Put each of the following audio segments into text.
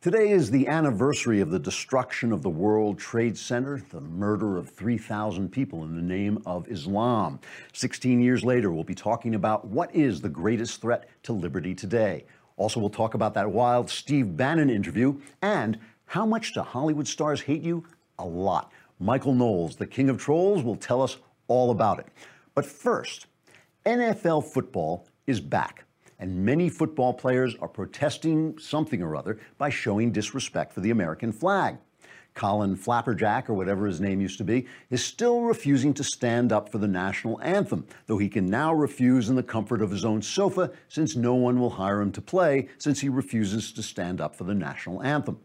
Today is the anniversary of the destruction of the World Trade Center, the murder of 3,000 people in the name of Islam. 16 years later, we'll be talking about what is the greatest threat to liberty today. Also, we'll talk about that wild Steve Bannon interview and how much do Hollywood stars hate you? A lot. Michael Knowles, the king of trolls, will tell us all about it. But first, NFL football is back and many football players are protesting something or other by showing disrespect for the American flag. Colin Flapperjack, or whatever his name used to be, is still refusing to stand up for the national anthem, though he can now refuse in the comfort of his own sofa since no one will hire him to play since he refuses to stand up for the national anthem.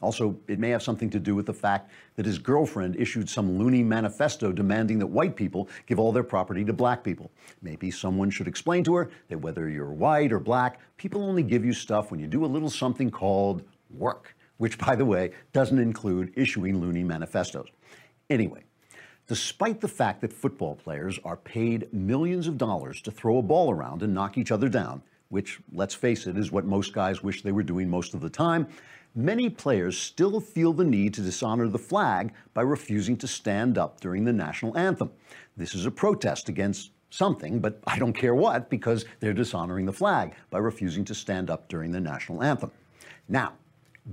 Also, it may have something to do with the fact that his girlfriend issued some loony manifesto demanding that white people give all their property to black people. Maybe someone should explain to her that whether you're white or black, people only give you stuff when you do a little something called work, which, by the way, doesn't include issuing loony manifestos. Anyway, despite the fact that football players are paid millions of dollars to throw a ball around and knock each other down, which, let's face it, is what most guys wish they were doing most of the time, many players still feel the need to dishonor the flag by refusing to stand up during the national anthem. This is a protest against something, but I don't care what, because they're dishonoring the flag by refusing to stand up during the national anthem. Now,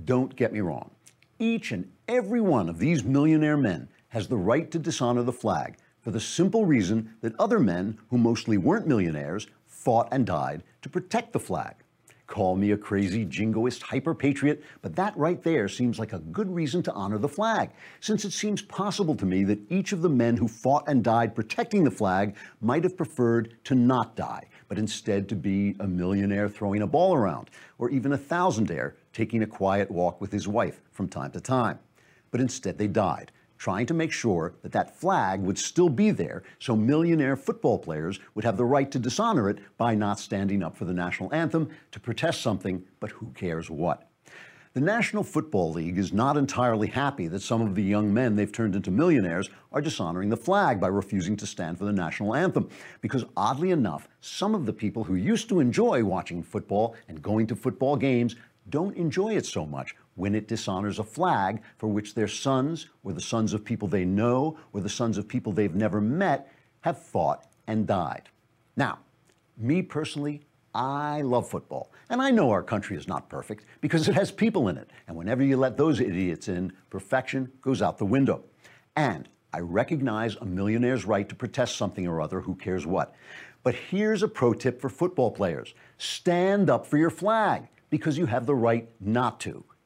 don't get me wrong. Each and every one of these millionaire men has the right to dishonor the flag for the simple reason that other men, who mostly weren't millionaires, fought and died to protect the flag. Call me a crazy jingoist hyper patriot, but that right there seems like a good reason to honor the flag, since it seems possible to me that each of the men who fought and died protecting the flag might have preferred to not die, but instead to be a millionaire throwing a ball around, or even a thousandaire taking a quiet walk with his wife from time to time. But instead they died, trying to make sure that that flag would still be there so millionaire football players would have the right to dishonor it by not standing up for the national anthem to protest something, but who cares what. The National Football League is not entirely happy that some of the young men they've turned into millionaires are dishonoring the flag by refusing to stand for the national anthem. Because oddly enough, some of the people who used to enjoy watching football and going to football games don't enjoy it so much when it dishonors a flag for which their sons, or the sons of people they know, or the sons of people they've never met, have fought and died. Now, me personally, I love football. And I know our country is not perfect because it has people in it. And whenever you let those idiots in, perfection goes out the window. And I recognize a millionaire's right to protest something or other, who cares what. But here's a pro tip for football players stand up for your flag because you have the right not to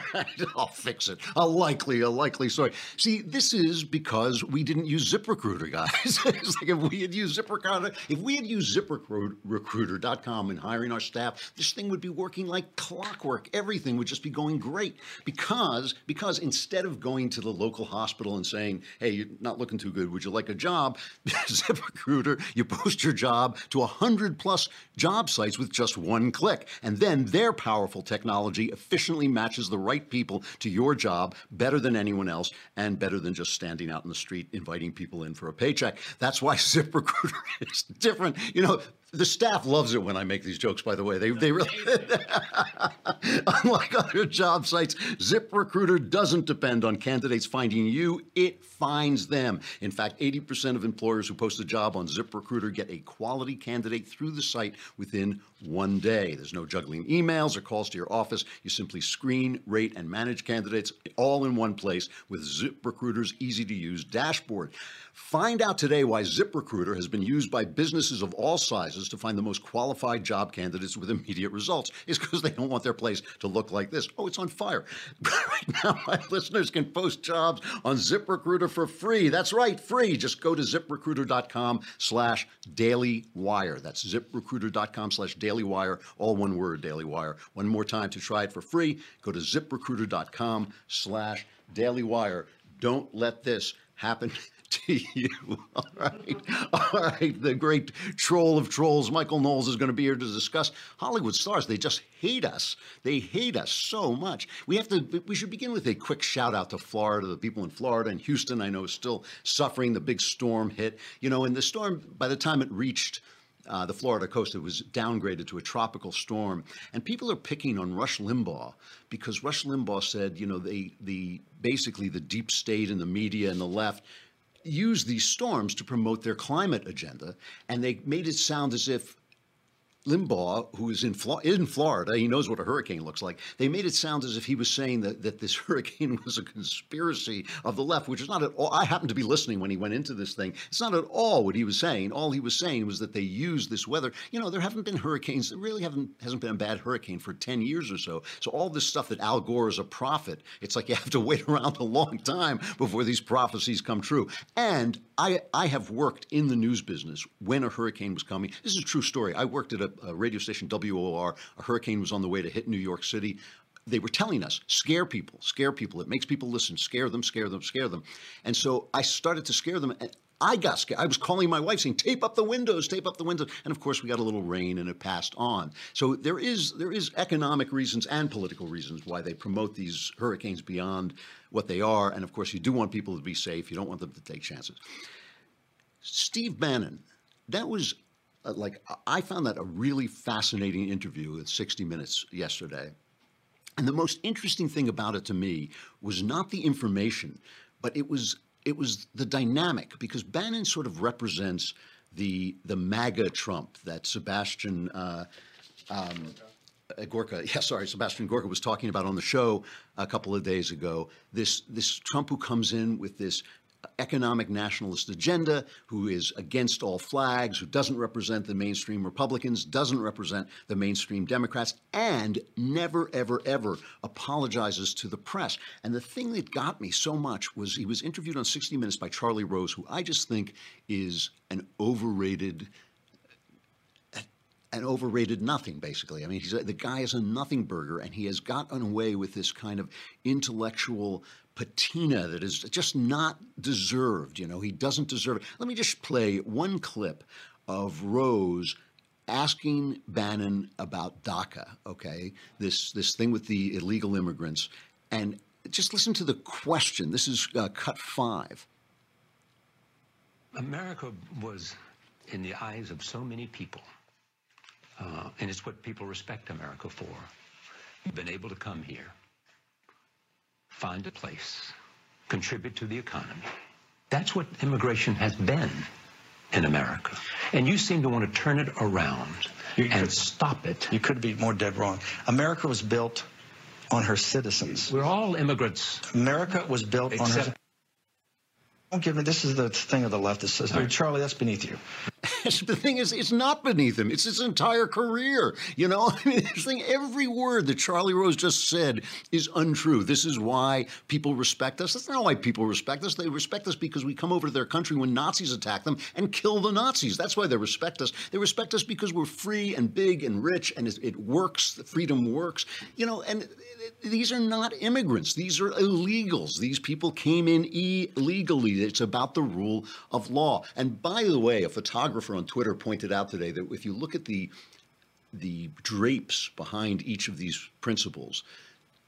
I'll fix it. A likely, a likely story. See, this is because we didn't use ZipRecruiter, guys. it's like if we had used ZipRecruiter, if we had used ZipRecruiter.com in hiring our staff, this thing would be working like clockwork. Everything would just be going great because because instead of going to the local hospital and saying, "Hey, you're not looking too good. Would you like a job?" ZipRecruiter, you post your job to hundred plus job sites with just one click, and then their powerful technology efficiently matches the right people to your job better than anyone else and better than just standing out in the street inviting people in for a paycheck. That's why ZipRecruiter is different. You know, the staff loves it when I make these jokes, by the way. They, they really, unlike other job sites, ZipRecruiter doesn't depend on candidates finding you, it finds them. In fact, 80% of employers who post a job on ZipRecruiter get a quality candidate through the site within one day. There's no juggling emails or calls to your office. You simply screen, rate, and manage candidates all in one place with ZipRecruiter's easy to use dashboard. Find out today why ZipRecruiter has been used by businesses of all sizes houses to find the most qualified job candidates with immediate results is because they don't want their place to look like this. Oh, it's on fire. right now, my listeners can post jobs on ZipRecruiter for free. That's right, free. Just go to ziprecruiter.com slash dailywire. That's ziprecruiter.com slash dailywire, all one word, dailywire. One more time to try it for free, go to ziprecruiter.com slash dailywire. Don't let this happen to you. All right. All right. The great troll of trolls, Michael Knowles, is going to be here to discuss Hollywood stars. They just hate us. They hate us so much. We have to, we should begin with a quick shout out to Florida, the people in Florida and Houston, I know, is still suffering. The big storm hit. You know, and the storm, by the time it reached, uh, the Florida coast. It was downgraded to a tropical storm, and people are picking on Rush Limbaugh because Rush Limbaugh said, you know, they the basically the deep state and the media and the left use these storms to promote their climate agenda, and they made it sound as if Limbaugh, who is in, in Florida, he knows what a hurricane looks like. They made it sound as if he was saying that, that this hurricane was a conspiracy of the left, which is not at all. I happened to be listening when he went into this thing. It's not at all what he was saying. All he was saying was that they use this weather. You know, there haven't been hurricanes. There really haven't hasn't been a bad hurricane for ten years or so. So all this stuff that Al Gore is a prophet, it's like you have to wait around a long time before these prophecies come true. And I I have worked in the news business when a hurricane was coming. This is a true story. I worked at a a radio station, WOR. A hurricane was on the way to hit New York City. They were telling us, scare people, scare people. It makes people listen. Scare them, scare them, scare them. And so I started to scare them. And I got scared. I was calling my wife saying, tape up the windows, tape up the windows. And of course, we got a little rain and it passed on. So there is, there is economic reasons and political reasons why they promote these hurricanes beyond what they are. And of course, you do want people to be safe. You don't want them to take chances. Steve Bannon, that was uh, like I found that a really fascinating interview at 60 Minutes yesterday. And the most interesting thing about it to me was not the information, but it was it was the dynamic because Bannon sort of represents the the MAGA Trump that Sebastian uh, um, Gorka, yeah, sorry, Sebastian Gorka was talking about on the show a couple of days ago. This this Trump who comes in with this economic nationalist agenda, who is against all flags, who doesn't represent the mainstream Republicans, doesn't represent the mainstream Democrats, and never, ever, ever apologizes to the press. And the thing that got me so much was he was interviewed on 60 Minutes by Charlie Rose, who I just think is an overrated an overrated nothing, basically. I mean, he's, the guy is a nothing burger, and he has gotten away with this kind of intellectual patina that is just not deserved. You know, he doesn't deserve it. Let me just play one clip of Rose asking Bannon about DACA, okay, this this thing with the illegal immigrants, and just listen to the question. This is uh, cut five. America was, in the eyes of so many people, uh, and it's what people respect America for, been able to come here find a place, contribute to the economy. That's what immigration has been in America. And you seem to want to turn it around you and could, stop it. You could be more dead wrong. America was built on her citizens. We're all immigrants. America was built Except on her. Don't give me. This is the thing of the left that says, right. Charlie, that's beneath you. the thing is, it's not beneath him. It's his entire career. You know, I mean, thing, every word that Charlie Rose just said is untrue. This is why people respect us. That's not why people respect us. They respect us because we come over to their country when Nazis attack them and kill the Nazis. That's why they respect us. They respect us because we're free and big and rich and it works. Freedom works. You know, and these are not immigrants. These are illegals. These people came in illegally. It's about the rule of law. And by the way, a photographer on Twitter pointed out today that if you look at the the drapes behind each of these principles,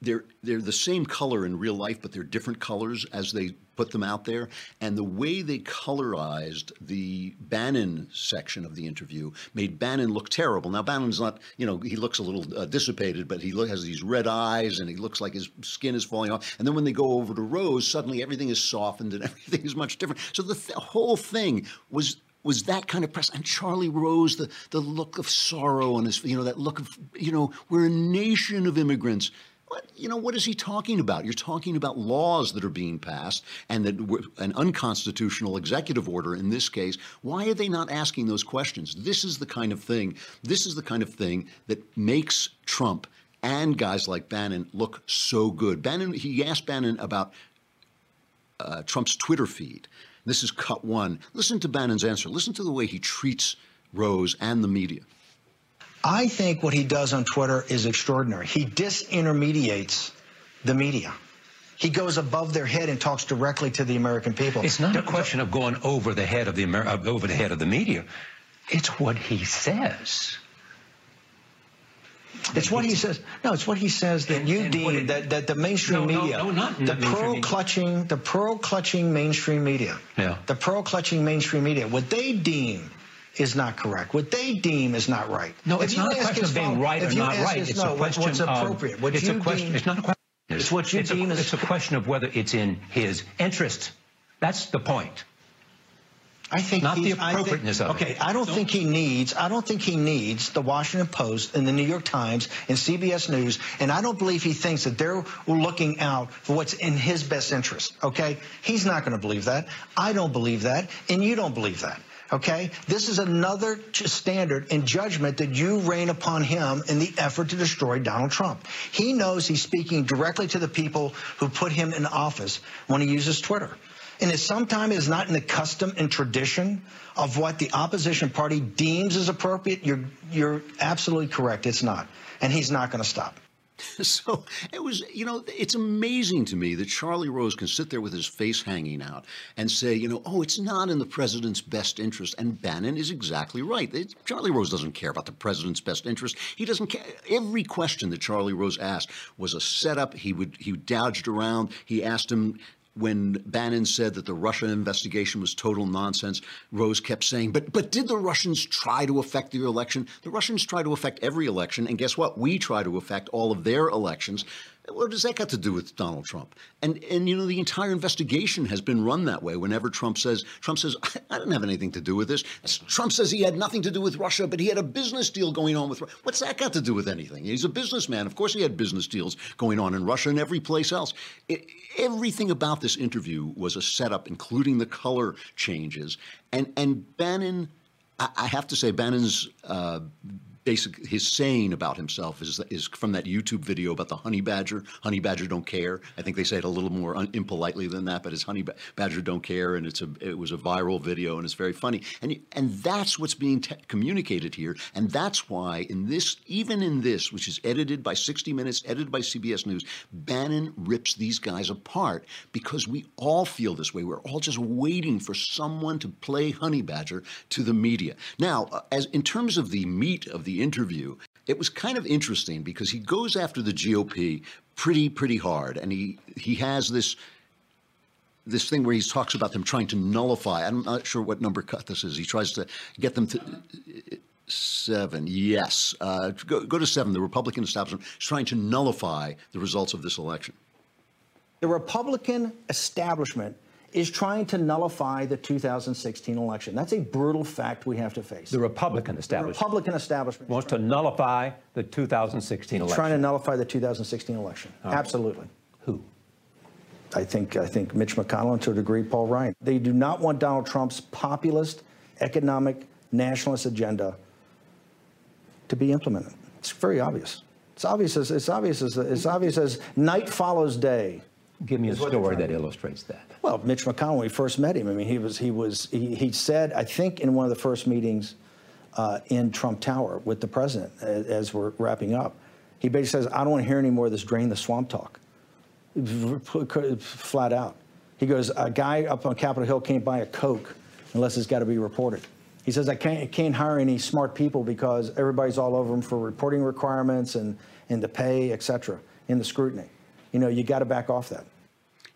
they're they're the same color in real life, but they're different colors as they put them out there. And the way they colorized the Bannon section of the interview made Bannon look terrible. Now Bannon's not, you know, he looks a little uh, dissipated, but he look, has these red eyes and he looks like his skin is falling off. And then when they go over to Rose, suddenly everything is softened and everything is much different. So the th- whole thing was was that kind of press. And Charlie Rose, the, the look of sorrow on his, you know, that look of, you know, we're a nation of immigrants. what you know what is he talking about? You're talking about laws that are being passed and that an unconstitutional executive order in this case. Why are they not asking those questions? This is the kind of thing. This is the kind of thing that makes Trump and guys like Bannon look so good. Bannon he asked Bannon about uh, Trump's Twitter feed. This is cut one. Listen to Bannon's answer. Listen to the way he treats Rose and the media. I think what he does on Twitter is extraordinary. He disintermediates the media. He goes above their head and talks directly to the American people. It's not a question of going over the head of the Amer- uh, over the head of the media. It's what he says. It's what he says. No, it's what he says that you deem that, that the mainstream no, media, no, not the pearl clutching, the pearl clutching mainstream media, yeah. the pearl clutching mainstream media, what they deem is not correct. What they deem is not right. No, it's not a question of being right or not right. It's no, a question what's appropriate. What it's you a question. Deem, it's not a question. It's what you it's deem a, is. It's a question of whether it's in his interest. That's the point. I think not the appropriateness think, of okay, it. Okay, I don't think he needs. I don't think he needs the Washington Post and the New York Times and CBS News, and I don't believe he thinks that they're looking out for what's in his best interest. Okay, he's not going to believe that. I don't believe that, and you don't believe that. Okay? This is another standard and judgment that you rain upon him in the effort to destroy Donald Trump. He knows he's speaking directly to the people who put him in office when he uses Twitter. And it sometimes is not in the custom and tradition of what the opposition party deems as appropriate. You're, you're absolutely correct. It's not. And he's not going to stop. So it was, you know, it's amazing to me that Charlie Rose can sit there with his face hanging out and say, you know, oh, it's not in the president's best interest. And Bannon is exactly right. Charlie Rose doesn't care about the president's best interest. He doesn't care. Every question that Charlie Rose asked was a setup. He would he dodged around. He asked him when Bannon said that the Russian investigation was total nonsense, Rose kept saying, but but did the Russians try to affect the election? The Russians try to affect every election, and guess what? We try to affect all of their elections. What does that got to do with Donald Trump? And and you know the entire investigation has been run that way. Whenever Trump says Trump says I didn't have anything to do with this. Trump says he had nothing to do with Russia, but he had a business deal going on with. What's that got to do with anything? He's a businessman. Of course, he had business deals going on in Russia and every place else. It, everything about this interview was a setup, including the color changes. And and Bannon, I, I have to say, Bannon's. Uh, basic his saying about himself is is from that YouTube video about the honey badger. Honey badger don't care. I think they say it a little more un, impolitely than that, but it's honey badger don't care, and it's a it was a viral video and it's very funny. And and that's what's being te- communicated here, and that's why in this even in this, which is edited by 60 Minutes, edited by CBS News, Bannon rips these guys apart because we all feel this way. We're all just waiting for someone to play honey badger to the media. Now, uh, as in terms of the meat of the interview, it was kind of interesting because he goes after the GOP pretty, pretty hard, and he he has this this thing where he talks about them trying to nullify. I'm not sure what number cut this is. He tries to get them to. Seven, yes. Uh, go, go to seven. The Republican establishment is trying to nullify the results of this election. The Republican establishment is trying to nullify the 2016 election. That's a brutal fact we have to face. The Republican establishment. The Republican establishment wants to nullify the 2016 election. Trying to nullify the 2016 election. Right. Absolutely. Who? I think I think Mitch McConnell and to a degree Paul Ryan. They do not want Donald Trump's populist, economic, nationalist agenda to be implemented. It's very obvious. It's obvious as it's obvious as it's obvious as night follows day. Give me a story that illustrates that. Well, Mitch McConnell, when we first met him, I mean, he was he was he, he said, I think, in one of the first meetings uh, in Trump Tower with the president, as, as, we're wrapping up, he basically says, I don't want to hear any more of this drain the swamp talk. Flat out. He goes, a guy up on Capitol Hill can't buy a Coke unless it's got to be reported. He says, I can't, can't hire any smart people because everybody's all over him for reporting requirements and, and the pay, et cetera, in the scrutiny. You know, you got to back off that.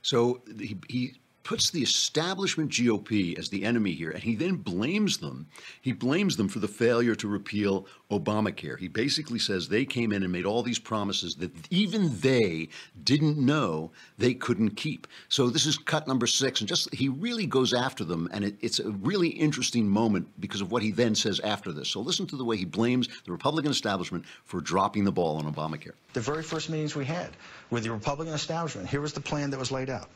So he, he puts the establishment GOP as the enemy here, and he then blames them. He blames them for the failure to repeal Obamacare. He basically says they came in and made all these promises that even they didn't know they couldn't keep. So this is cut number six, and just he really goes after them, and it, it's a really interesting moment because of what he then says after this. So listen to the way he blames the Republican establishment for dropping the ball on Obamacare. The very first meetings we had with the Republican establishment, here was the plan that was laid out.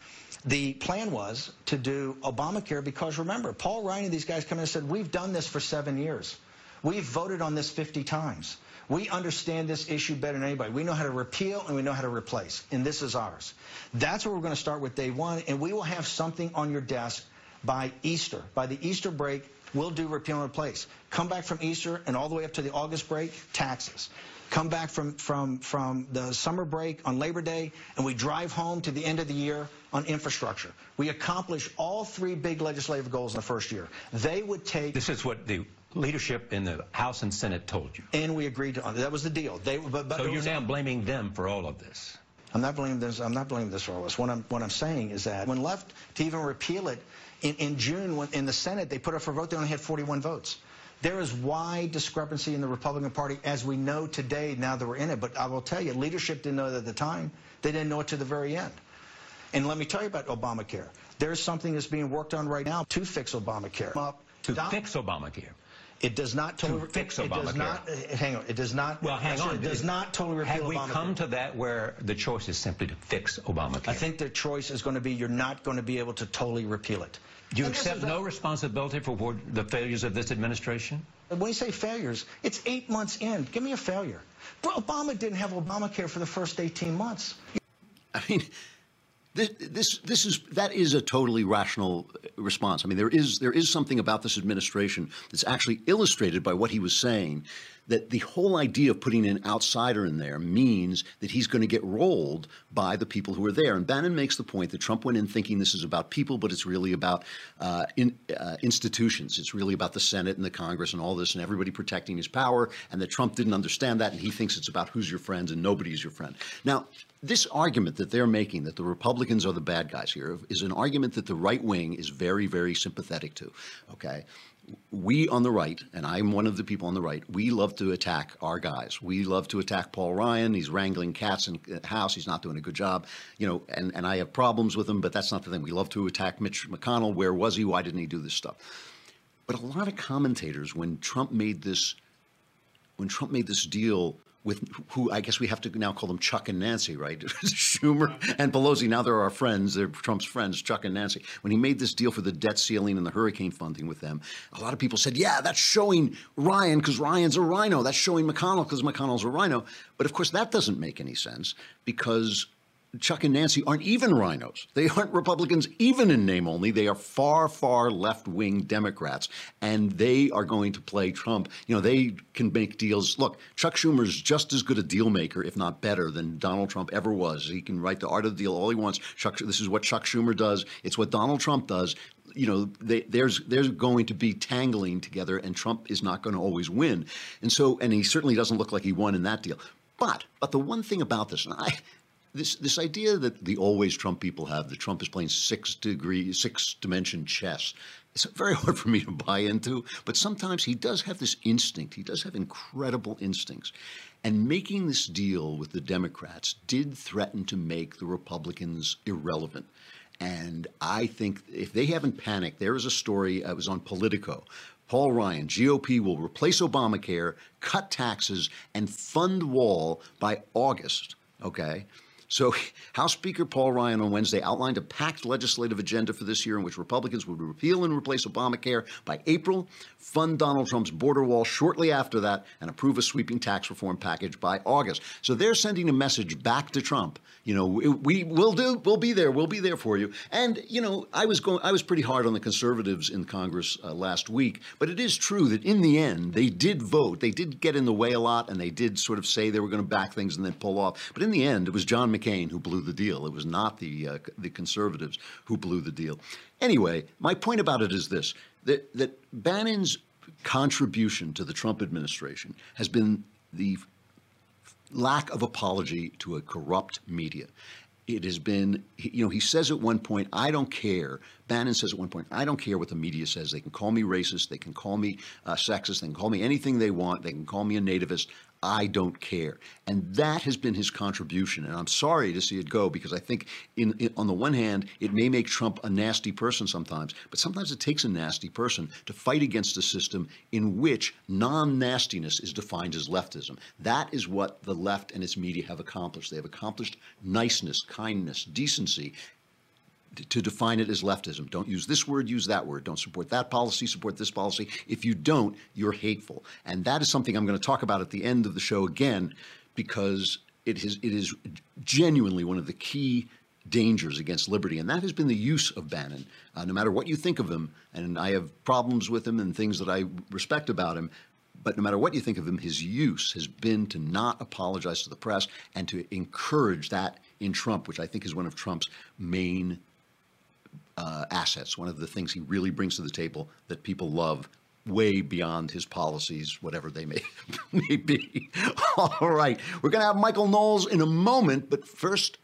The plan was to do Obamacare because remember, Paul Ryan and these guys come in and said, we've done this for seven years. We've voted on this 50 times. We understand this issue better than anybody. We know how to repeal and we know how to replace, and this is ours. That's what we're going to start with day one, and we will have something on your desk by Easter. By the Easter break, we'll do repeal and replace. Come back from Easter and all the way up to the August break, taxes. Come back from, from, from the summer break on Labor Day, and we drive home to the end of the year on infrastructure. We accomplish all three big legislative goals in the first year. They would take. This is what the leadership in the House and Senate told you. And we agreed on that was the deal. They, but, but so you're now blaming them for all of this. I'm not blaming this. I'm not blaming this this. What I'm what I'm saying is that when left to even repeal it in, in June, when in the Senate they put up for vote, they only had 41 votes. There is wide discrepancy in the Republican Party as we know today now that we're in it. But I will tell you, leadership didn't know that at the time. They didn't know it to the very end. And let me tell you about Obamacare. There's something that's being worked on right now to fix Obamacare. To fix Obamacare. It does not totally to fix it, Obamacare. It does not, uh, hang on. It does not. Well, hang on. It does not totally repeal Have we Obamacare. come to that where the choice is simply to fix Obamacare? I think the choice is going to be you're not going to be able to totally repeal it. You accept no responsibility for the failures of this administration? When you say failures, it's eight months in. Give me a failure. Obama didn't have Obamacare for the first 18 months. I mean, this, this, this is that is a totally rational response. I mean, there is there is something about this administration that's actually illustrated by what he was saying. That the whole idea of putting an outsider in there means that he's going to get rolled by the people who are there. And Bannon makes the point that Trump went in thinking this is about people, but it's really about uh, in, uh, institutions. It's really about the Senate and the Congress and all this, and everybody protecting his power. And that Trump didn't understand that, and he thinks it's about who's your friends and nobody's your friend. Now, this argument that they're making that the Republicans are the bad guys here is an argument that the right wing is very, very sympathetic to. Okay. We on the right, and I'm one of the people on the right, we love to attack our guys. We love to attack Paul Ryan. He's wrangling cats in the house. He's not doing a good job. You know, and, and I have problems with him, but that's not the thing. We love to attack Mitch McConnell. Where was he? Why didn't he do this stuff? But a lot of commentators, when Trump made this, when Trump made this deal with who I guess we have to now call them Chuck and Nancy, right? Schumer and Pelosi. Now they're our friends. They're Trump's friends, Chuck and Nancy. When he made this deal for the debt ceiling and the hurricane funding with them, a lot of people said, yeah, that's showing Ryan because Ryan's a rhino. That's showing McConnell because McConnell's a rhino. But of course, that doesn't make any sense because Chuck and Nancy aren't even rhinos. They aren't Republicans even in name only. They are far, far left wing Democrats, and they are going to play Trump. You know, they can make deals. Look, Chuck Schumer is just as good a deal maker, if not better, than Donald Trump ever was. He can write the art of the deal all he wants. Chuck, this is what Chuck Schumer does. It's what Donald Trump does you know, they, there's there's going to be tangling together, and Trump is not going to always win. And so, and he certainly doesn't look like he won in that deal. But but the one thing about this, and I this this idea that the always Trump people have that Trump is playing six degree six dimension chess. It's very hard for me to buy into, but sometimes he does have this instinct. He does have incredible instincts. And making this deal with the Democrats did threaten to make the Republicans irrelevant. And I think if they haven't panicked, there is a story, it was on Politico. Paul Ryan, GOP will replace Obamacare, cut taxes, and fund wall by August. Okay. So, House Speaker Paul Ryan on Wednesday outlined a packed legislative agenda for this year in which Republicans would repeal and replace Obamacare by April, fund Donald Trump's border wall shortly after that, and approve a sweeping tax reform package by August. So they're sending a message back to Trump. You know, we will do, we'll be there, we'll be there for you. And you know, I was going, I was pretty hard on the conservatives in Congress uh, last week, but it is true that in the end they did vote, they did get in the way a lot, and they did sort of say they were going to back things and then pull off. But in the end, it was John McCain McCain who blew the deal. It was not the uh, the conservatives who blew the deal. Anyway, my point about it is this: that that Bannon's contribution to the Trump administration has been the lack of apology to a corrupt media. it has been, you know, he says at one point, I don't care. Bannon says at one point, I don't care what the media says. They can call me racist. They can call me uh, sexist. They can call me anything they want. They can call me a nativist. I don't care. And that has been his contribution. And I'm sorry to see it go because I think, in, in, on the one hand, it may make Trump a nasty person sometimes, but sometimes it takes a nasty person to fight against a system in which non nastiness is defined as leftism. That is what the left and its media have accomplished. They have accomplished niceness, kindness, decency, to define it as leftism. Don't use this word, use that word. Don't support that policy, support this policy. If you don't, you're hateful. And that is something I'm going to talk about at the end of the show again because it is, it is genuinely one of the key dangers against liberty. And that has been the use of Bannon. Uh, no matter what you think of him, and I have problems with him and things that I respect about him, but no matter what you think of him, his use has been to not apologize to the press and to encourage that in Trump, which I think is one of Trump's main uh, assets, one of the things he really brings to the table that people love way beyond his policies, whatever they may, may be. All right, we're going to have Michael Knowles in a moment, but first,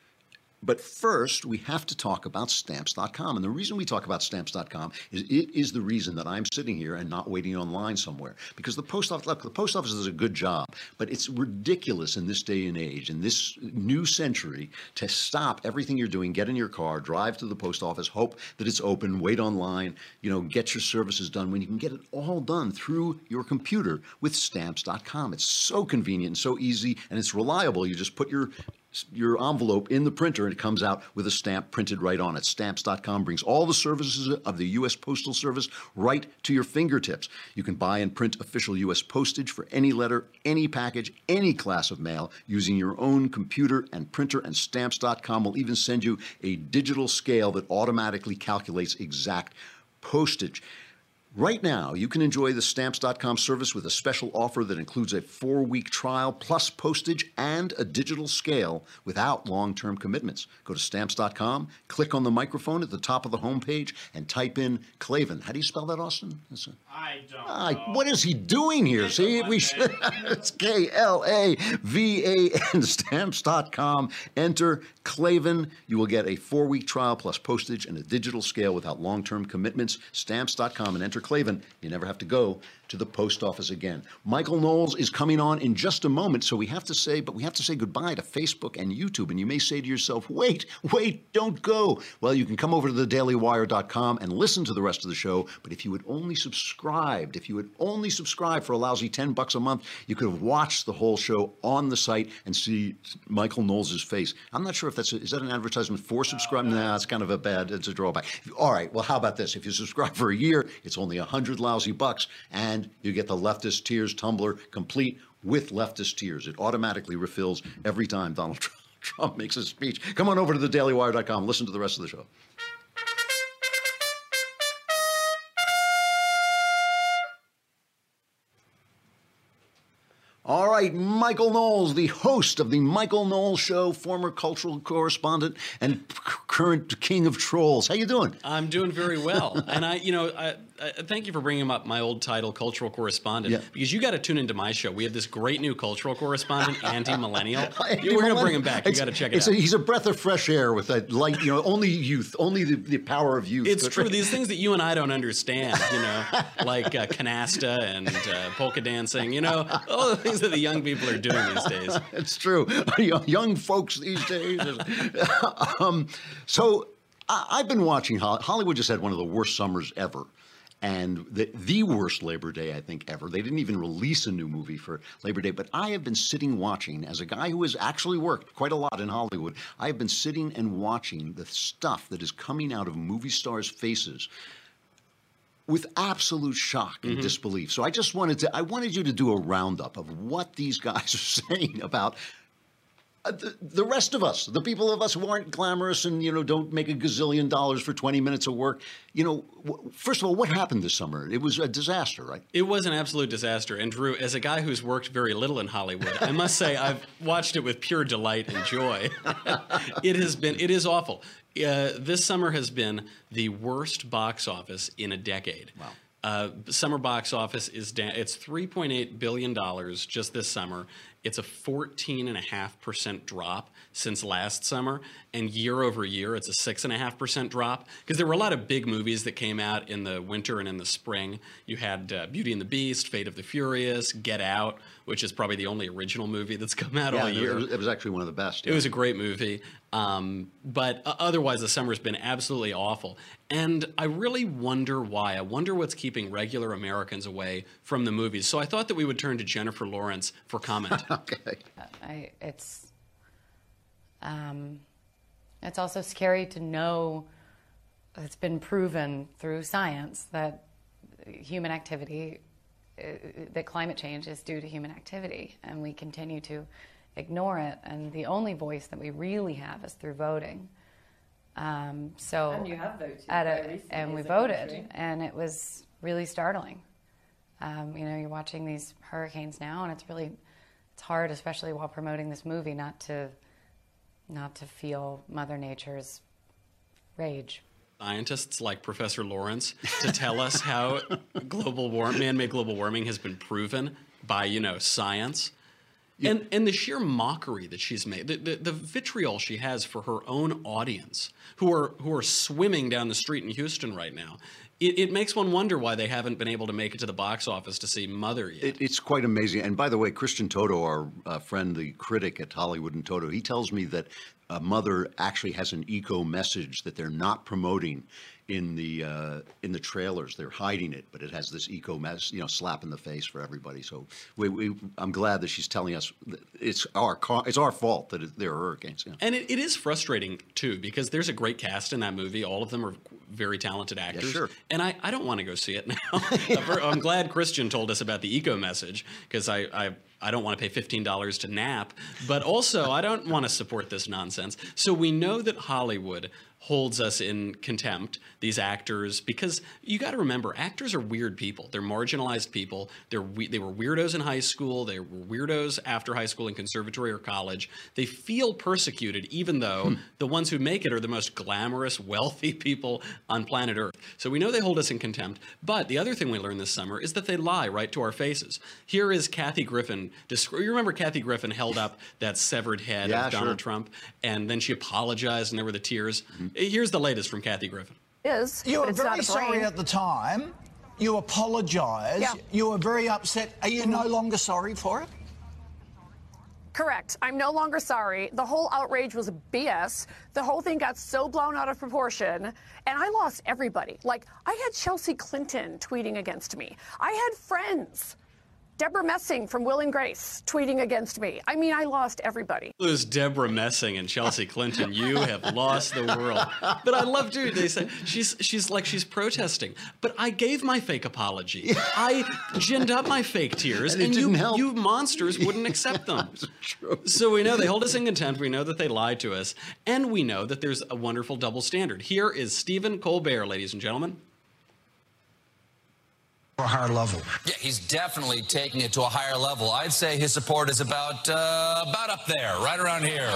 but first, we have to talk about stamps.com. And the reason we talk about stamps.com is it is the reason that I'm sitting here and not waiting online somewhere. Because the post office, look, the post office does a good job, but it's ridiculous in this day and age, in this new century, to stop everything you're doing, get in your car, drive to the post office, hope that it's open, wait online, you know, get your services done when you can get it all done through your computer with stamps.com. It's so convenient and so easy and it's reliable. You just put your your envelope in the printer and it comes out with a stamp printed right on it. Stamps.com brings all the services of the U.S. Postal Service right to your fingertips. You can buy and print official U.S. postage for any letter, any package, any class of mail using your own computer and printer, and Stamps.com will even send you a digital scale that automatically calculates exact postage. Right now, you can enjoy the Stamps.com service with a special offer that includes a four week trial plus postage and a digital scale without long term commitments. Go to Stamps.com, click on the microphone at the top of the homepage, and type in Klavan. How do you spell that, Austin? I don't I, know. what is he doing here? It's See, we should. it's K L A V A N stamps.com. Enter Klavan. You will get a four week trial plus postage and a digital scale without long term commitments. Stamps.com and enter Klavan. You never have to go to the post office again. Michael Knowles is coming on in just a moment, so we have to say, but we have to say goodbye to Facebook and YouTube. And you may say to yourself, wait, wait, don't go. Well, you can come over to thedailywire.com and listen to the rest of the show. But if you had only subscribed, if you had only subscribed for a lousy 10 bucks a month, you could have watched the whole show on the site and see Michael Knowles' face. I'm not sure if that's, a, is that an advertisement for subscribing? Uh, nah, it's kind of a bad, it's a drawback. All right, well, how about this? If you subscribe for a year, it's only a 100 lousy bucks, and you get the Leftist Tears tumbler complete with Leftist Tears. It automatically refills every time Donald Trump. Makes a speech. Come on over to thedailywire.com. Listen to the rest of the show. All right, Michael Knowles, the host of the Michael Knowles Show, former cultural correspondent and current king of trolls. How you doing? I'm doing very well, and I, you know, I, I thank you for bringing him up my old title, cultural correspondent, Yeah. because you got to tune into my show. We have this great new cultural correspondent, anti-millennial. We're going to bring him back. You got to check it out. A, he's a breath of fresh air with that light, you know, only youth, only the, the power of youth. It's true. These things that you and I don't understand, you know, like uh, canasta and uh, polka dancing, you know, all the things that the young people are doing these days. It's true. Young- folks these days. um, so I've been watching Hol- Hollywood. Just had one of the worst summers ever. And the, the worst Labor Day, I think, ever. They didn't even release a new movie for Labor Day. But I have been sitting watching, as a guy who has actually worked quite a lot in Hollywood, I have been sitting and watching the stuff that is coming out of movie stars' faces with absolute shock and mm-hmm. disbelief. So I just wanted to I wanted you to do a roundup of what these guys are saying about the, the rest of us, the people of us who aren't glamorous and you know don't make a gazillion dollars for 20 minutes of work. You know, w- first of all, what happened this summer? It was a disaster, right? It was an absolute disaster. And Drew, as a guy who's worked very little in Hollywood, I must say I've watched it with pure delight and joy. it has been, it is awful. Uh, this summer has been the worst box office in a decade. Wow. Uh, summer box office is down. It's 3.8 billion dollars just this summer. It's a 14.5% drop since last summer, and year over year, it's a 6.5% drop. Because there were a lot of big movies that came out in the winter and in the spring. You had uh, Beauty and the Beast, Fate of the Furious, Get Out, which is probably the only original movie that's come out Yeah, all it year. was, it was actually one of the best. It was a great movie. Um, but uh, otherwise, the summer's been absolutely awful. And I really wonder why. I wonder what's keeping regular Americans away from the movies. So I thought that we would turn to Jennifer Lawrence for comment. okay. I, it's um, it's also scary to know it's been proven through science that human activity uh, that climate change is due to human activity and we continue to ignore it and the only voice that we really have is through voting um, so And you have voted at a, and we voted country. and it was really startling um, you know you're watching these hurricanes now and it's really it's hard especially while promoting this movie not to not to feel mother nature's rage Scientists like Professor Lawrence to tell us how global war- man-made global warming has been proven by you know science. And, and the sheer mockery that she's made, the, the, the vitriol she has for her own audience, who are who are swimming down the street in Houston right now, it, it makes one wonder why they haven't been able to make it to the box office to see Mother yet. It, it's quite amazing. And by the way, Christian Toto, our uh, friend, the critic at Hollywood in Toto, he tells me that uh, Mother actually has an eco message that they're not promoting in the uh, in the trailers. They're hiding it, but it has this eco mess, you know, slap in the face for everybody. So we, we, I'm glad that she's telling us that it's our it's our fault that it, there are hurricanes. Yeah. And it, it is frustrating too because there's a great cast in that movie. All of them are very talented actors. sure. And I, I don't want to go see it now. I'm glad Christian told us about the eco message because I, I I don't want to pay fifteen dollars to nap, but also I don't want to support this nonsense. So we know that Hollywood holds us in contempt these actors because you got to remember actors are weird people. They're marginalized people. They're we- they were weirdos in high school. They were weirdos after high school in conservatory or college. They feel persecuted even though hmm. the ones who make it are the most glamorous wealthy people on planet earth. So we know they hold us in contempt but the other thing we learned this summer is that they lie right to our faces. Here is kathy griffin descri- you remember kathy griffin held up that severed head Yeah, of donald sure. Trump, and then she apologized, and there were the tears. Mm-hmm. Here's the latest from Kathy Griffin. is. You were very sorry at the time. You apologised. Yeah. You were very upset. Are you no mm-hmm. longer sorry for it? Correct. I'm no longer sorry. The whole outrage was BS. The whole thing got so blown out of proportion, and I lost everybody. Like, I had Chelsea Clinton tweeting against me. I had friends. Debra Messing from Will and Grace tweeting against me. I mean, I lost everybody. Lose Debra Messing and Chelsea Clinton. You have lost the world. But I love, dude. They say she's she's like she's protesting. But I gave my fake apology. I ginned up my fake tears, And and, you help. you monsters wouldn't accept them. So we know they hold us in contempt. We know that they lied to us, and we know that there's a wonderful double standard. Here is Stephen Colbert, ladies and gentlemen. A higher level. Yeah, he's definitely taking it to a higher level. I'd say his support is about uh, about up there, right around here.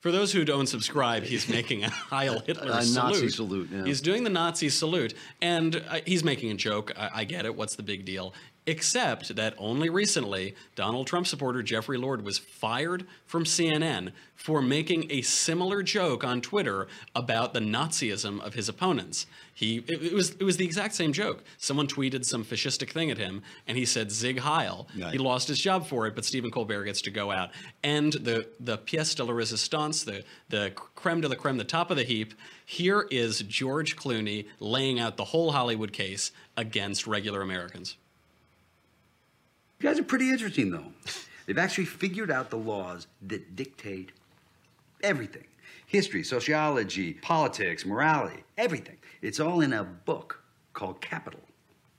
For those who don't subscribe, he's making a Heil Hitler A salute. Nazi salute, yeah. He's doing the Nazi salute, and uh, he's making a joke. I, I get it. What's the big deal? Except that only recently, Donald Trump supporter Jeffrey Lord was fired from CNN for making a similar joke on Twitter about the Nazism of his opponents. He it, it was it was the exact same joke. Someone tweeted some fascistic thing at him, and he said "Sieg Heil." Right. He lost his job for it, but Stephen Colbert gets to go out. And the the pièce de la résistance, the the creme de la creme, the top of the heap. Here is George Clooney laying out the whole Hollywood case against regular Americans. You guys are pretty interesting, though. They've actually figured out the laws that dictate everything history, sociology, politics, morality, everything. It's all in a book called Capital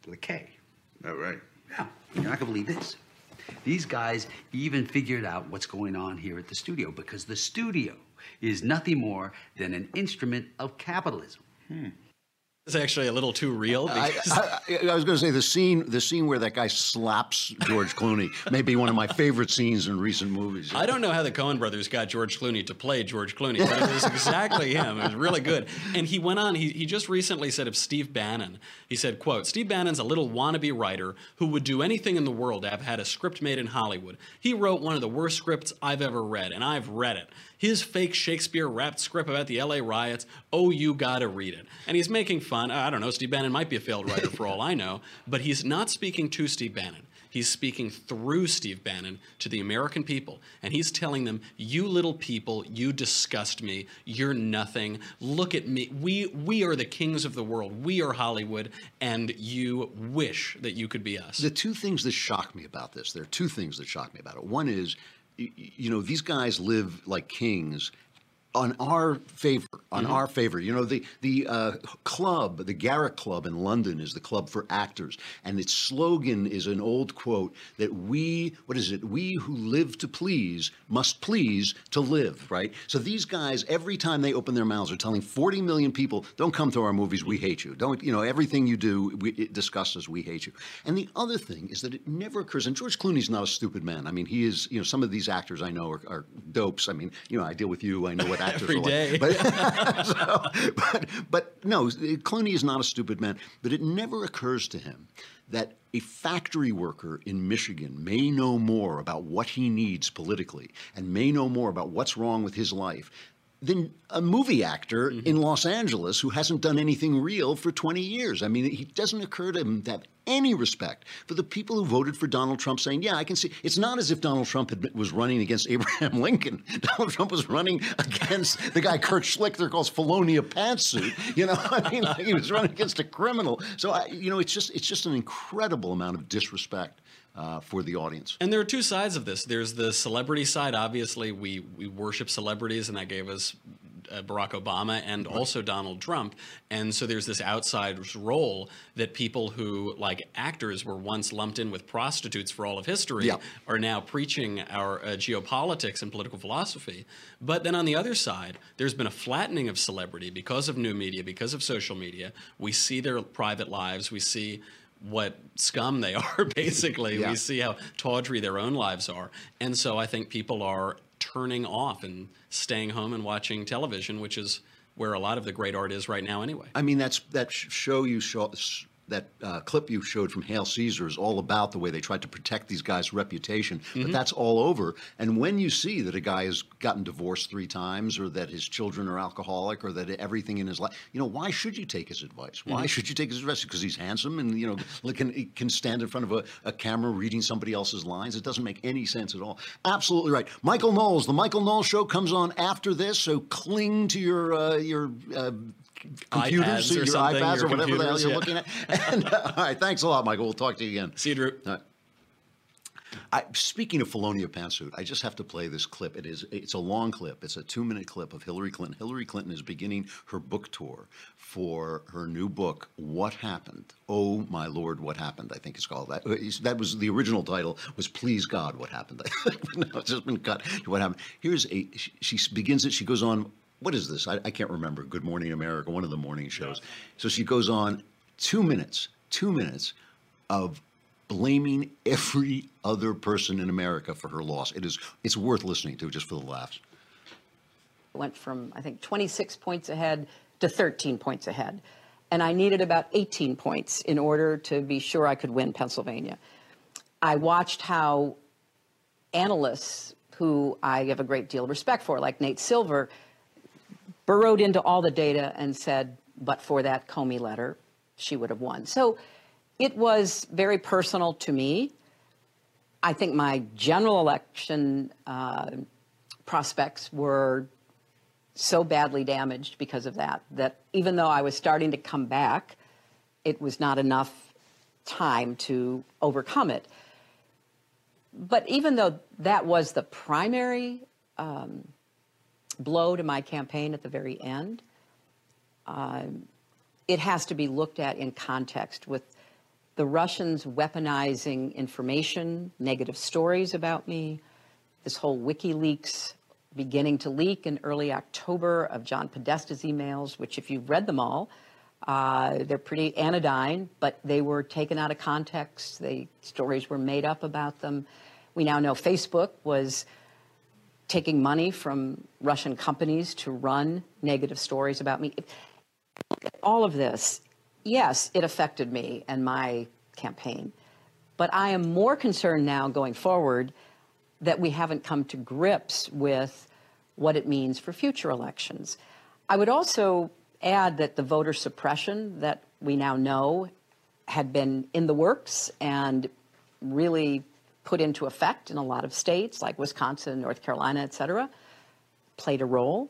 with a K. Oh, right. Yeah. You're not going to believe this. These guys even figured out what's going on here at the studio because the studio is nothing more than an instrument of capitalism. Hmm. It's actually a little too real. I, I, I was going to say the scene, the scene where that guy slaps George Clooney, may be one of my favorite scenes in recent movies. I don't know how the Coen brothers got George Clooney to play George Clooney, but it was exactly him. It was really good. And he went on, he, he just recently said of Steve Bannon, he said, quote, Steve Bannon's a little wannabe writer who would do anything in the world to have had a script made in Hollywood. He wrote one of the worst scripts I've ever read, and I've read it. His fake Shakespeare wrapped script about the LA riots, oh, you gotta read it. And he's making fun. I don't know, Steve Bannon might be a failed writer for all I know, but he's not speaking to Steve Bannon. He's speaking through Steve Bannon to the American people, and he's telling them, "You little people, you disgust me. You're nothing. Look at me. We we are the kings of the world. We are Hollywood, and you wish that you could be us." The two things that shock me about this, there are two things that shock me about it. One is, you know, these guys live like kings on our favor, on Mm-hmm. our favor. You know, the the uh, club, the Garrick Club in London, is the club for actors, and its slogan is an old quote that we, what is it? We who live to please must please to live. Right. So these guys, every time they open their mouths, are telling 40 million people, "Don't come to our movies. We hate you. Don't you know everything you do? We, it disgusts us. We hate you." And the other thing is that it never occurs. And George Clooney's not a stupid man. I mean, he is. You know, some of these actors I know are, are dopes. I mean, you know, I deal with you. I know what actors Every day. But, so, but, but no, Clooney is not a stupid man. But it never occurs to him that a factory worker in Michigan may know more about what he needs politically and may know more about what's wrong with his life than a movie actor mm-hmm. in Los Angeles who hasn't done anything real for 20 years. I mean, it doesn't occur to him to have any respect for the people who voted for Donald Trump saying, yeah, I can see. It's not as if Donald Trump had, was running against Abraham Lincoln. Donald Trump was running against the guy Kurt Schlichter calls Felonia pantsuit. You know, I mean, like he was running against a criminal. So, I, you know, it's just, it's just an incredible amount of disrespect uh, for the audience. And there are two sides of this. There's the celebrity side. Obviously, we we worship celebrities, and that gave us uh, Barack Obama and also Donald Trump. And so there's this outside role that people who, like actors, were once lumped in with prostitutes for all of history, Yeah. are now preaching our uh, geopolitics and political philosophy. But then on the other side, there's been a flattening of celebrity because of new media, because of social media. We see their private lives. We see what scum they are, basically. Yeah. We see how tawdry their own lives are. And so I think people are turning off and staying home and watching television, which is where a lot of the great art is right now anyway. I mean, that's that show you show that uh, clip you showed from Hail Caesar is all about the way they tried to protect these guys' reputation. But that's all over. And when you see that a guy has gotten divorced three times, or that his children are alcoholic, or that everything in his life, you know, why should you take his advice? Why should you take his advice? Because he's handsome and you know can can stand in front of a, a camera reading somebody else's lines. It doesn't make any sense at all. Absolutely right. Michael Knowles. The Michael Knowles Show comes on after this, so cling to your uh, your. Uh, computers, iPads or your something, iPads, your or whatever the hell you're yeah. looking at. And, uh, all right, thanks a lot, Michael. We'll talk to you again. See you, Drew. All right. I, speaking of Felonia pantsuit, I just have to play this clip. It is it's a long clip. It's a two minute clip of Hillary Clinton. Hillary Clinton is beginning her book tour for her new book, What Happened? Oh my Lord, What Happened? I think it's called that. That was the original title was Please God, What Happened? no, it's just been cut. What happened? Here's a she, she begins it. She goes on. What is this? I, I can't remember. Good Morning America, one of the morning shows. So she goes on two minutes, two minutes of blaming every other person in America for her loss. It is it's worth listening to just for the laughs. went from I think 26 points ahead to 13 points ahead. And I needed about 18 points in order to be sure I could win Pennsylvania. I watched how analysts who I have a great deal of respect for, like Nate Silver, burrowed into all the data and said, but for that Comey letter, she would have won. So it was very personal to me. I think my general election uh, prospects were so badly damaged because of that that even though I was starting to come back, it was not enough time to overcome it. But even though that was the primary um, blow to my campaign at the very end, um, it has to be looked at in context with the Russians weaponizing information, negative stories about me, this whole WikiLeaks beginning to leak in early October of John Podesta's emails, which, if you've read them all, Uh, they're pretty anodyne, but they were taken out of context. They stories were made up about them. We now know Facebook was taking money from Russian companies to run negative stories about me. All of this, yes, it affected me and my campaign. But I am more concerned now going forward that we haven't come to grips with what it means for future elections. I would also add that the voter suppression that we now know had been in the works and really put into effect in a lot of states like Wisconsin, North Carolina, et cetera, played a role.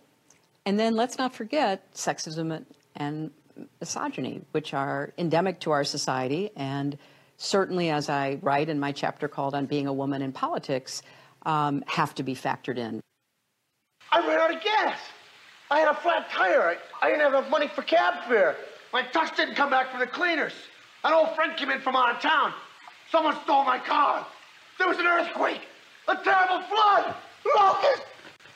And then let's not forget sexism and misogyny, which are endemic to our society. And certainly, as I write in my chapter called On Being a Woman in Politics, um, have to be factored in. I ran out of gas. I had a flat tire. I, I didn't have enough money for cab fare. My tux didn't come back from the cleaners. An old friend came in from out of town. Someone stole my car. There was an earthquake, a terrible flood, locust.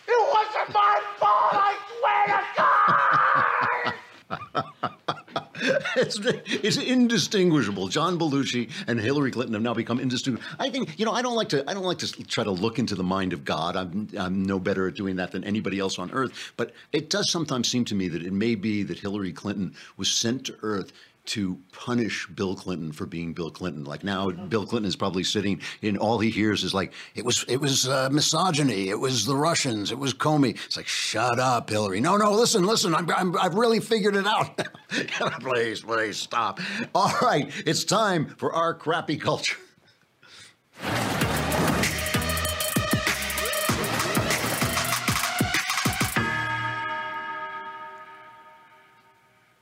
It wasn't my fault, I swear to God! it's, it's indistinguishable. John Belushi and Hillary Clinton have now become indistinguishable. I think you know. I don't like to. I don't like to try to look into the mind of God. I'm I'm no better at doing that than anybody else on earth. But it does sometimes seem to me that it may be that Hillary Clinton was sent to Earth to punish Bill Clinton for being Bill Clinton. Like now, Bill Clinton is probably sitting and all he hears is like, it was it was uh, misogyny, it was the Russians, it was Comey. It's like, shut up, Hillary. No, no, listen, listen, I'm, I'm I've really figured it out. please, please stop. All right, it's time for our crappy culture.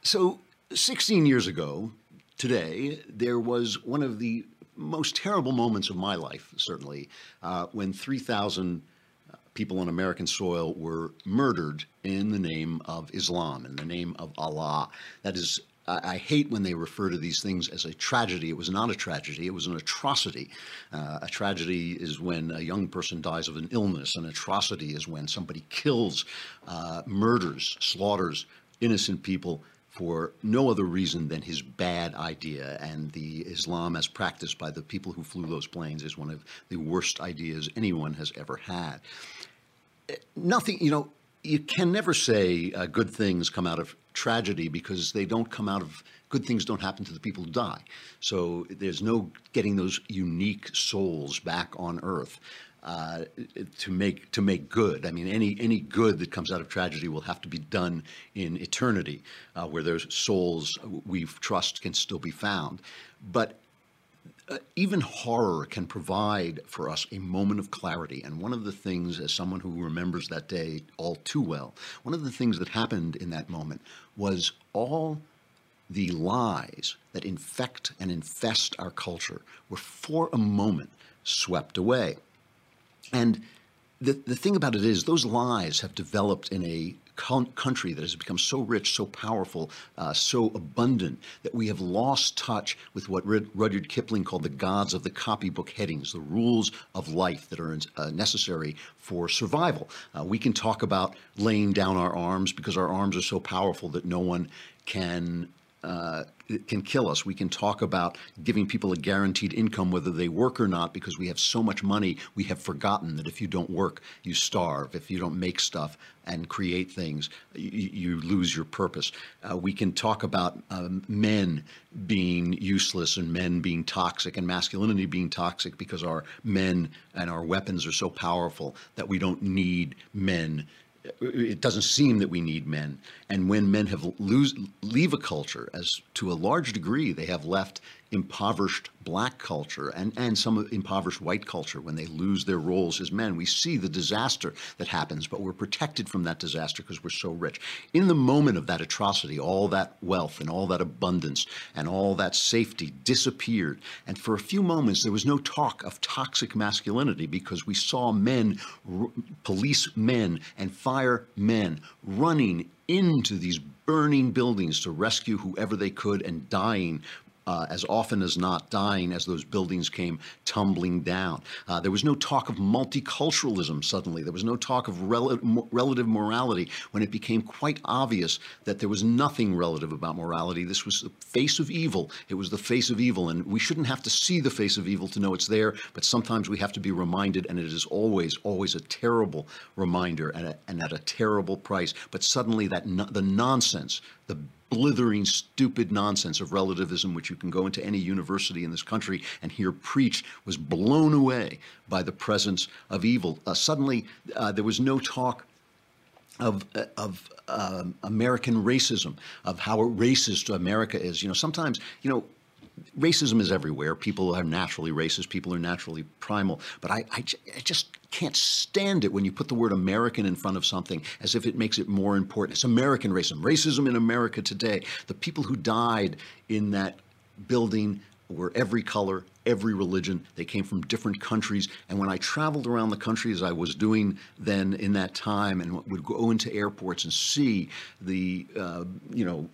So 16 years ago, today, there was one of the most terrible moments of my life, certainly, uh, when 3,000 people on American soil were murdered in the name of Islam, in the name of Allah. That is, I, I hate when they refer to these things as a tragedy. It was not a tragedy, it was an atrocity. Uh, a tragedy is when a young person dies of an illness, an atrocity is when somebody kills, uh, murders, slaughters innocent people for no other reason than his bad idea. And the Islam as practiced by the people who flew those planes is one of the worst ideas anyone has ever had. Nothing, you know, you can never say uh, good things come out of tragedy because they don't come out of good things don't happen to the people who die. So there's no getting those unique souls back on earth to make to make good. I mean, any any good that comes out of tragedy will have to be done in eternity, uh, where those souls we trust can still be found. But uh, even horror can provide for us a moment of clarity. And one of the things, as someone who remembers that day all too well, one of the things that happened in that moment was all the lies that infect and infest our culture were for a moment swept away. And the, the thing about it is, those lies have developed in a country that has become so rich, so powerful, uh, so abundant that we have lost touch with what Rudyard Kipling called the gods of the copybook headings, the rules of life that are uh, necessary for survival. Uh, we can talk about laying down our arms because our arms are so powerful that no one can uh, can kill us. We can talk about giving people a guaranteed income whether they work or not because we have so much money, we have forgotten that if you don't work, you starve. If you don't make stuff and create things, you, you lose your purpose. Uh, we can talk about um, men being useless and men being toxic and masculinity being toxic because our men and our weapons are so powerful that we don't need men it doesn't seem that we need men. And when men have lose leave a culture, as to a large degree they have left impoverished black culture and, and some impoverished white culture when they lose their roles as men. We see the disaster that happens, but we're protected from that disaster because we're so rich. In the moment of that atrocity, all that wealth and all that abundance and all that safety disappeared. And for a few moments, there was no talk of toxic masculinity because we saw men, police men, and fire men running into these burning buildings to rescue whoever they could and dying uh, as often as not dying as those buildings came tumbling down. Uh, there was no talk of multiculturalism suddenly. There was no talk of rel- relative morality when it became quite obvious that there was nothing relative about morality. This was the face of evil. It was the face of evil, and we shouldn't have to see the face of evil to know it's there, but sometimes we have to be reminded, and it is always, always a terrible reminder and, a, and at a terrible price. But suddenly, that no- the nonsense, the blithering, stupid nonsense of relativism, which you can go into any university in this country and hear preached, was blown away by the presence of evil. Uh, suddenly, uh, there was no talk of uh, of um, American racism, of how racist America is. You know, sometimes you know. Racism is everywhere. People are naturally racist. People are naturally primal. But I, I just can't stand it when you put the word American in front of something as if it makes it more important. It's American racism. Racism in America today. The people who died in that building were every color, every religion. They came from different countries. And when I traveled around the country, as I was doing then in that time, and would go into airports and see the, uh, you know,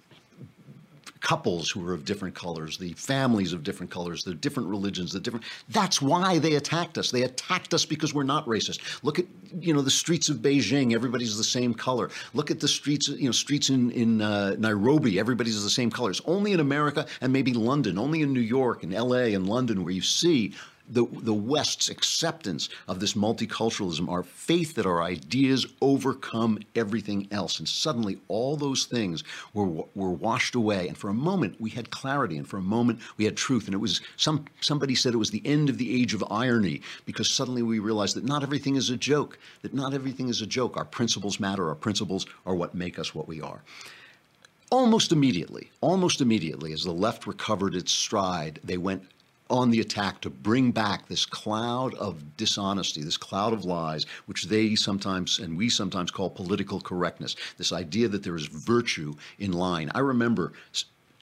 couples who were of different colors, the families of different colors, the different religions, the different. That's why they attacked us. They attacked us because we're not racist. Look at you know the streets of Beijing. Everybody's the same color. Look at the streets you know streets in in uh, Nairobi. Everybody's the same colors. Only in America and maybe London. Only in New York and L.A. and London where you see the, the West's acceptance of this multiculturalism, our faith that our ideas overcome everything else. And suddenly all those things were, were washed away. And for a moment we had clarity and for a moment we had truth. And it was some, somebody said it was the end of the age of irony because suddenly we realized that not everything is a joke, that not everything is a joke. Our principles matter. Our principles are what make us what we are. Almost immediately, almost immediately, as the left recovered its stride, they went on the attack to bring back this cloud of dishonesty, this cloud of lies, which they sometimes and we sometimes call political correctness, this idea that there is virtue in lying. I remember.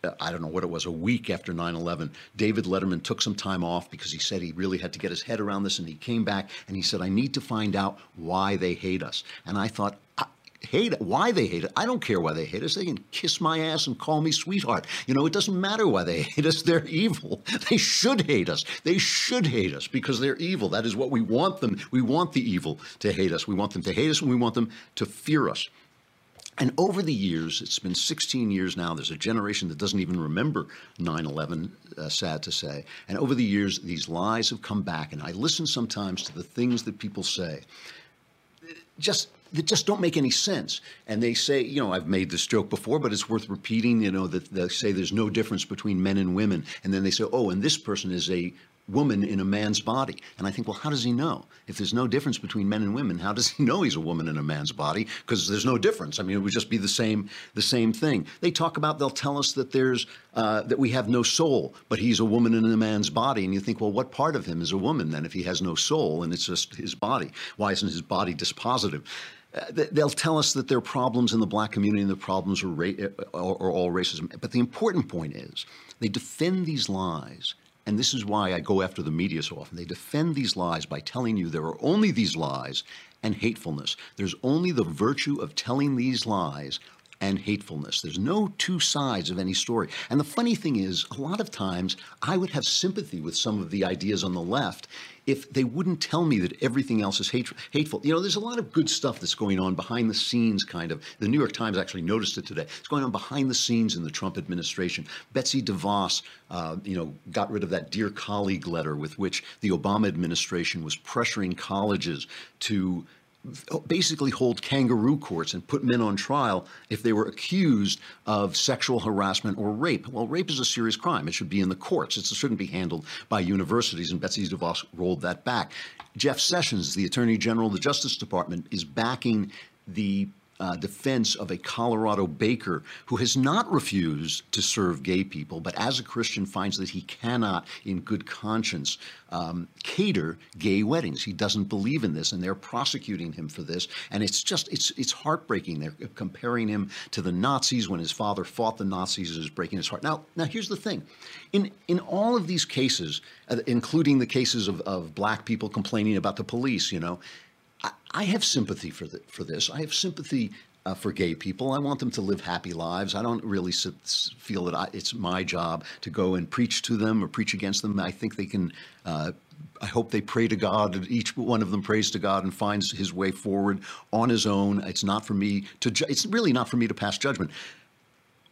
uh, I don't know what it was, a week after 9 11, David Letterman took some time off because he said he really had to get his head around this. And he came back and he said, I need to find out why they hate us. And I thought, "I- hate it, why they hate it. I don't care why they hate us. They can kiss my ass and call me sweetheart. You know, it doesn't matter why they hate us. They're evil. They should hate us. They should hate us because they're evil. That is what we want them. We want the evil to hate us. We want them to hate us and we want them to fear us. And over the years, it's been 16 years now, there's a generation that doesn't even remember 9 11, uh, sad to say. And over the years, these lies have come back. And I listen sometimes to the things that people say just that just don't make any sense. And they say, you know, I've made this joke before, but it's worth repeating. You know, that they say there's no difference between men and women, and then they say, oh, and this person is a woman in a man's body. And I think, well, how does he know? If there's no difference between men and women, how does he know he's a woman in a man's body? Because there's no difference. I mean, it would just be the same the same thing. They talk about they'll tell us that there's uh, that we have no soul, but he's a woman in a man's body. And you think, well, what part of him is a woman then if he has no soul and it's just his body? Why isn't his body dispositive? Th- they'll tell us that there are problems in the black community and the problems are, ra- are, are all racism. But the important point is they defend these lies and this is why I go after the media so often. They defend these lies by telling you there are only these lies and hatefulness. There's only the virtue of telling these lies and hatefulness. There's no two sides of any story. And the funny thing is, a lot of times I would have sympathy with some of the ideas on the left if they wouldn't tell me that everything else is hate, hateful. You know, there's a lot of good stuff that's going on behind the scenes, kind of. The New York Times actually noticed it today. It's going on behind the scenes in the Trump administration. Betsy DeVos, uh, you know, got rid of that dear colleague letter with which the Obama administration was pressuring colleges to basically hold kangaroo courts and put men on trial if they were accused of sexual harassment or rape. Well, rape is a serious crime. It should be in the courts. It shouldn't be handled by universities, and Betsy DeVos rolled that back. Jeff Sessions, the Attorney General of the Justice Department, is backing the uh, defense of a Colorado baker who has not refused to serve gay people, but as a Christian finds that he cannot, in good conscience, um, cater gay weddings. He doesn't believe in this, and they're prosecuting him for this. And it's just it's it's heartbreaking. They're comparing him to the Nazis when his father fought the Nazis. Is breaking his heart. Now, now here's the thing: in in all of these cases, uh, including the cases of, of black people complaining about the police, you know. I have sympathy for the, for this. I have sympathy uh, for gay people. I want them to live happy lives. I don't really s- feel that I, it's my job to go and preach to them or preach against them. I think they can. Uh, I hope they pray to God. and Each one of them prays to God and finds his way forward on his own. It's not for me to. Ju- it's really not for me to pass judgment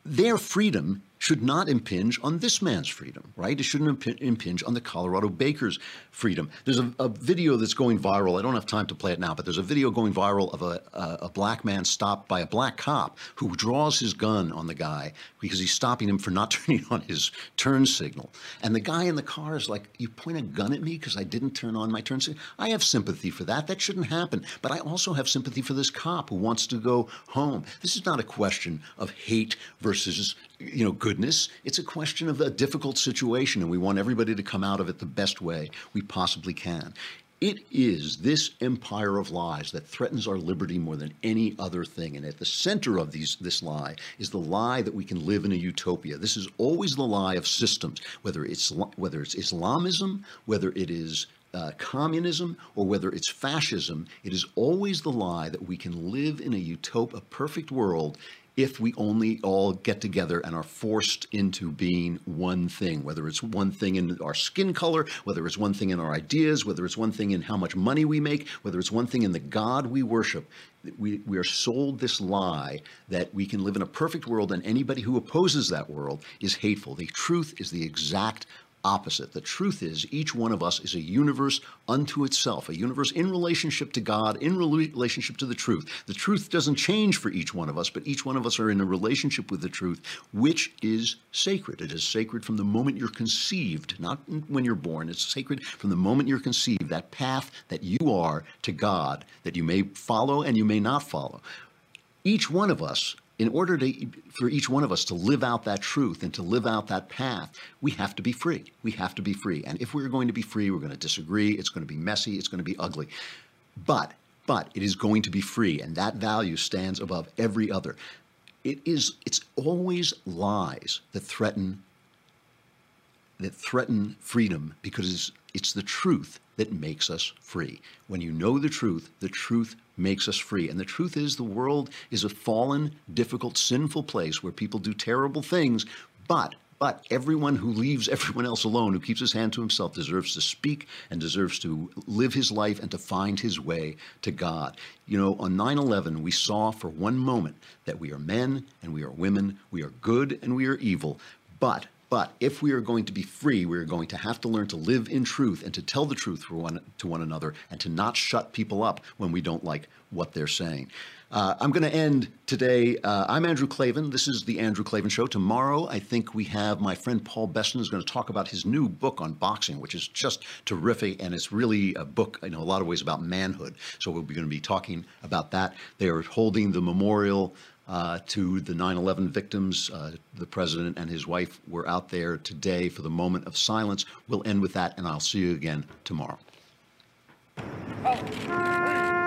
their freedom should not impinge on this man's freedom, right? It shouldn't impinge on the Colorado baker's freedom. There's a, a video that's going viral. I don't have time to play it now, but there's a video going viral of a, a, a black man stopped by a black cop who draws his gun on the guy because he's stopping him for not turning on his turn signal. And the guy in the car is like, You point a gun at me because I didn't turn on my turn signal? I have sympathy for that. That shouldn't happen. But I also have sympathy for this cop who wants to go home. This is not a question of hate versus you know goodness it's a question of a difficult situation and we want everybody to come out of it the best way we possibly can. It is this empire of lies that threatens our liberty more than any other thing and at the center of these this lie is the lie that we can live in a utopia. This is always the lie of systems whether it's whether it's islamism whether it is uh, communism or whether it's fascism, it is always the lie that we can live in a utopia, a perfect world, if we only all get together and are forced into being one thing, whether it's one thing in our skin color, whether it's one thing in our ideas, whether it's one thing in how much money we make, whether it's one thing in the God we worship. We, we are sold this lie that we can live in a perfect world and anybody who opposes that world is hateful. The truth is the exact opposite. The truth is, each one of us is a universe unto itself, a universe in relationship to God, in relationship to the truth. The truth doesn't change for each one of us, but each one of us are in a relationship with the truth, which is sacred. It is sacred from the moment you're conceived, not when you're born. It's sacred from the moment you're conceived, that path that you are to God, that you may follow and you may not follow. Each one of us in order to, for each one of us to live out that truth and to live out that path, we have to be free. We have to be free. And if we're going to be free, we're going to disagree. It's going to be messy. It's going to be ugly. But, but it is going to be free. And that value stands above every other. It is, it's always lies that threaten, that threaten freedom because it's, it's the truth that makes us free. When you know the truth, the truth makes us free. And the truth is, the world is a fallen, difficult, sinful place where people do terrible things, but but everyone who leaves everyone else alone, who keeps his hand to himself, deserves to speak and deserves to live his life and to find his way to God. You know, on 9 11, we saw for one moment that we are men and we are women, we are good and we are evil, but but if we are going to be free, we are going to have to learn to live in truth and to tell the truth one, to one another and to not shut people up when we don't like what they're saying. Uh, I'm going to end today. Uh, I'm Andrew Klavan. This is the Andrew Klavan Show. Tomorrow, I think we have my friend Paul Beston is going to talk about his new book on boxing, which is just terrific, and it's really a book in a lot of ways about manhood. So we're going to be talking about that. They are holding the memorial uh, to the 9 11 victims. Uh, the president and his wife were out there today for the moment of silence. We'll end with that, and I'll see you again tomorrow. Oh.